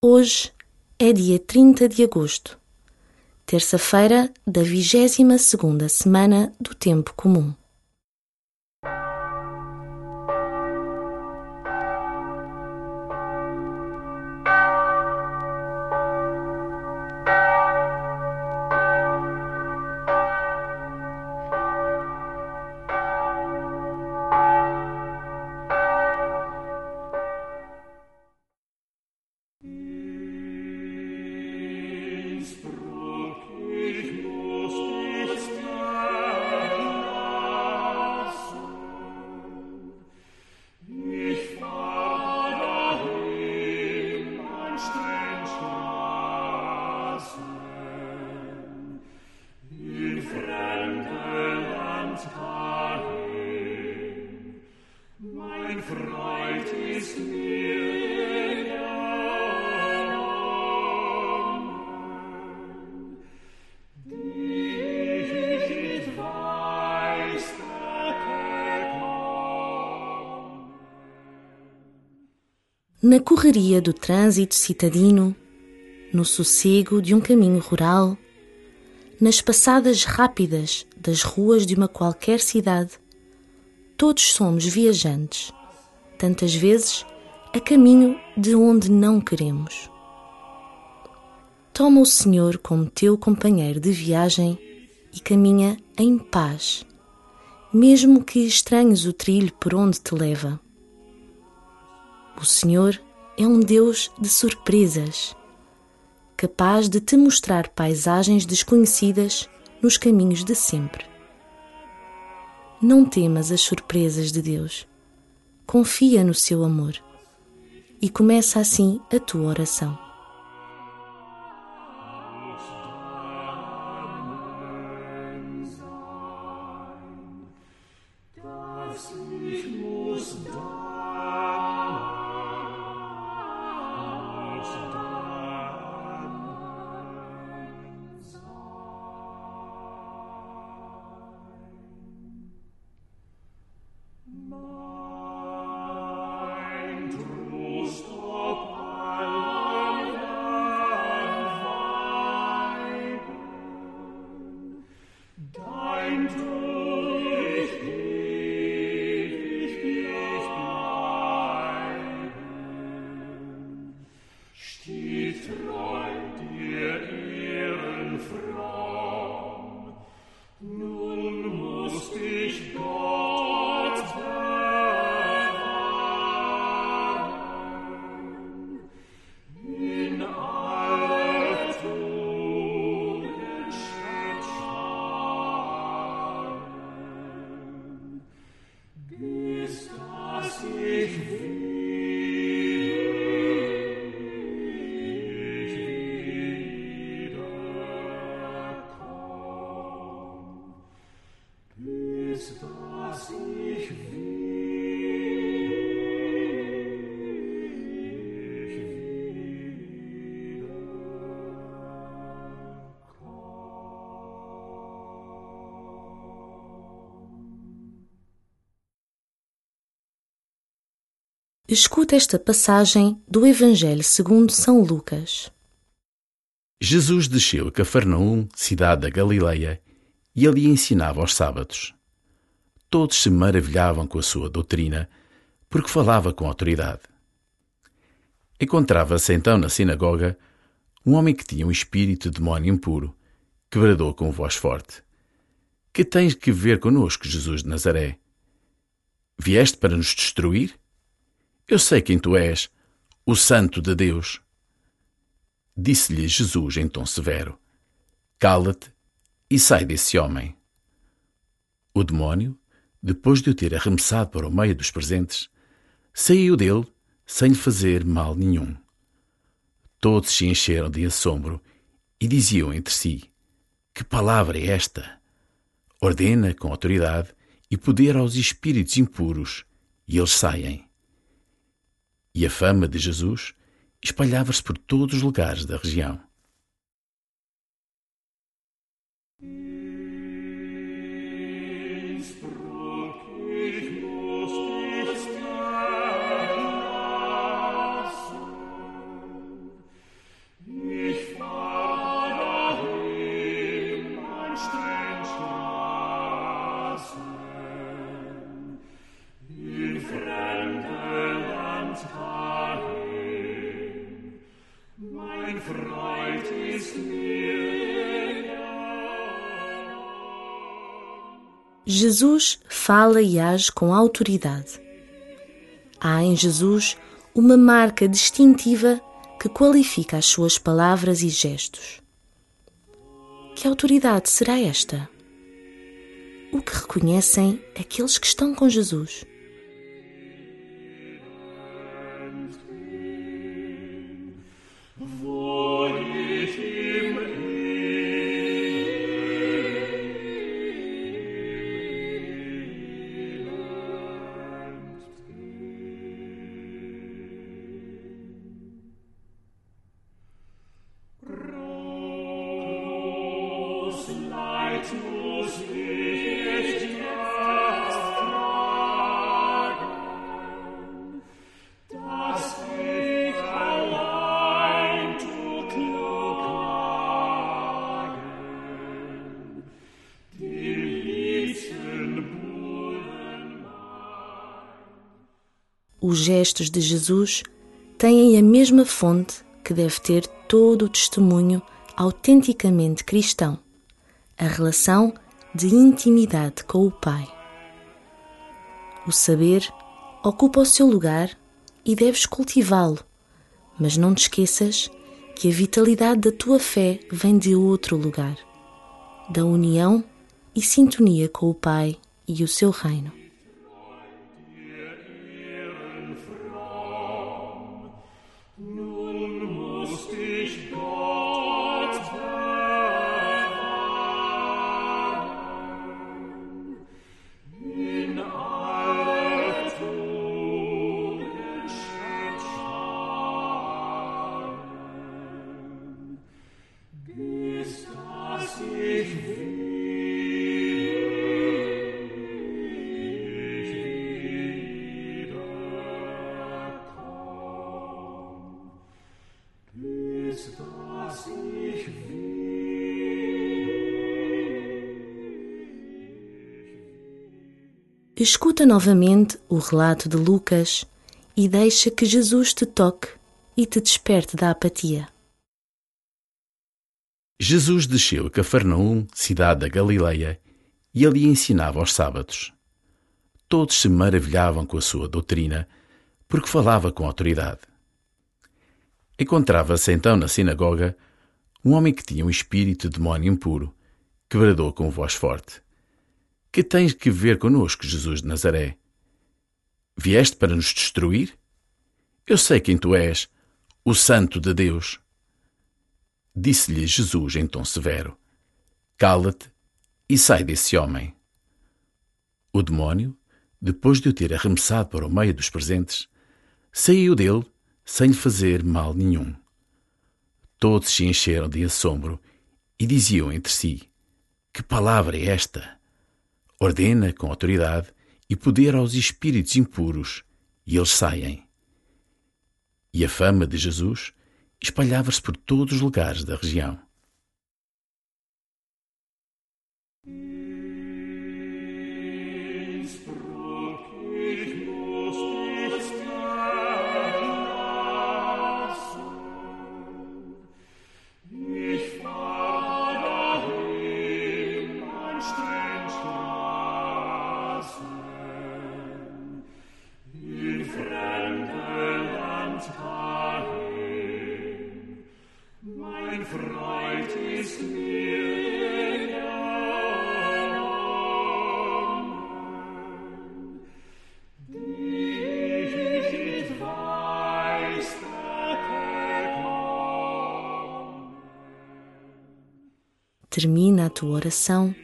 Hoje é dia 30 de agosto, terça-feira da 22 segunda semana do Tempo Comum. Na correria do trânsito citadino, no sossego de um caminho rural, nas passadas rápidas das ruas de uma qualquer cidade, todos somos viajantes, tantas vezes a caminho de onde não queremos. Toma o Senhor como teu companheiro de viagem e caminha em paz, mesmo que estranhes o trilho por onde te leva. O Senhor é um Deus de surpresas, capaz de te mostrar paisagens desconhecidas nos caminhos de sempre. Não temas as surpresas de Deus. Confia no seu amor. E começa assim a tua oração. 一直 Escuta esta passagem do Evangelho segundo São Lucas. Jesus desceu a Cafarnaum, cidade da Galileia, e ali ensinava aos sábados. Todos se maravilhavam com a sua doutrina, porque falava com autoridade. Encontrava-se então na sinagoga um homem que tinha um espírito de demónio impuro, que bradou com voz forte: Que tens que ver conosco, Jesus de Nazaré? Vieste para nos destruir? Eu sei quem tu és, o Santo de Deus. Disse-lhe Jesus em tom severo: Cala-te e sai desse homem. O demónio, depois de o ter arremessado para o meio dos presentes, saiu dele sem lhe fazer mal nenhum. Todos se encheram de assombro e diziam entre si: Que palavra é esta? Ordena com autoridade e poder aos espíritos impuros, e eles saem. E a fama de Jesus espalhava-se por todos os lugares da região. Jesus fala e age com autoridade. Há em Jesus uma marca distintiva que qualifica as suas palavras e gestos. Que autoridade será esta? O que reconhecem aqueles que estão com Jesus? Os gestos de Jesus têm a mesma fonte que deve ter todo o testemunho autenticamente cristão, a relação de intimidade com o Pai. O saber ocupa o seu lugar e deves cultivá-lo, mas não te esqueças que a vitalidade da tua fé vem de outro lugar, da união e sintonia com o Pai e o seu reino. Escuta novamente o relato de Lucas e deixa que Jesus te toque e te desperte da apatia. Jesus desceu a Cafarnaum, cidade da Galileia, e ali ensinava aos sábados. Todos se maravilhavam com a sua doutrina, porque falava com autoridade. Encontrava-se então na sinagoga um homem que tinha um espírito de demónio impuro, que bradou com voz forte. Que tens que ver conosco, Jesus de Nazaré? Vieste para nos destruir? Eu sei quem tu és, o Santo de Deus. Disse-lhe Jesus em tom severo: Cala-te e sai desse homem. O demónio, depois de o ter arremessado para o meio dos presentes, saiu dele sem lhe fazer mal nenhum. Todos se encheram de assombro e diziam entre si: Que palavra é esta? Ordena com autoridade e poder aos espíritos impuros, e eles saem. E a fama de Jesus espalhava-se por todos os lugares da região. Termina a tua oração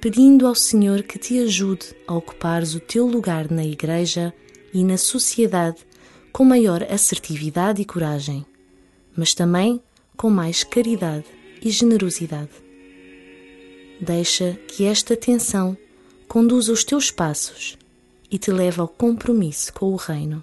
pedindo ao Senhor que te ajude a ocupares o teu lugar na Igreja e na sociedade com maior assertividade e coragem, mas também com mais caridade e generosidade. Deixa que esta atenção conduza os teus passos e te leve ao compromisso com o Reino.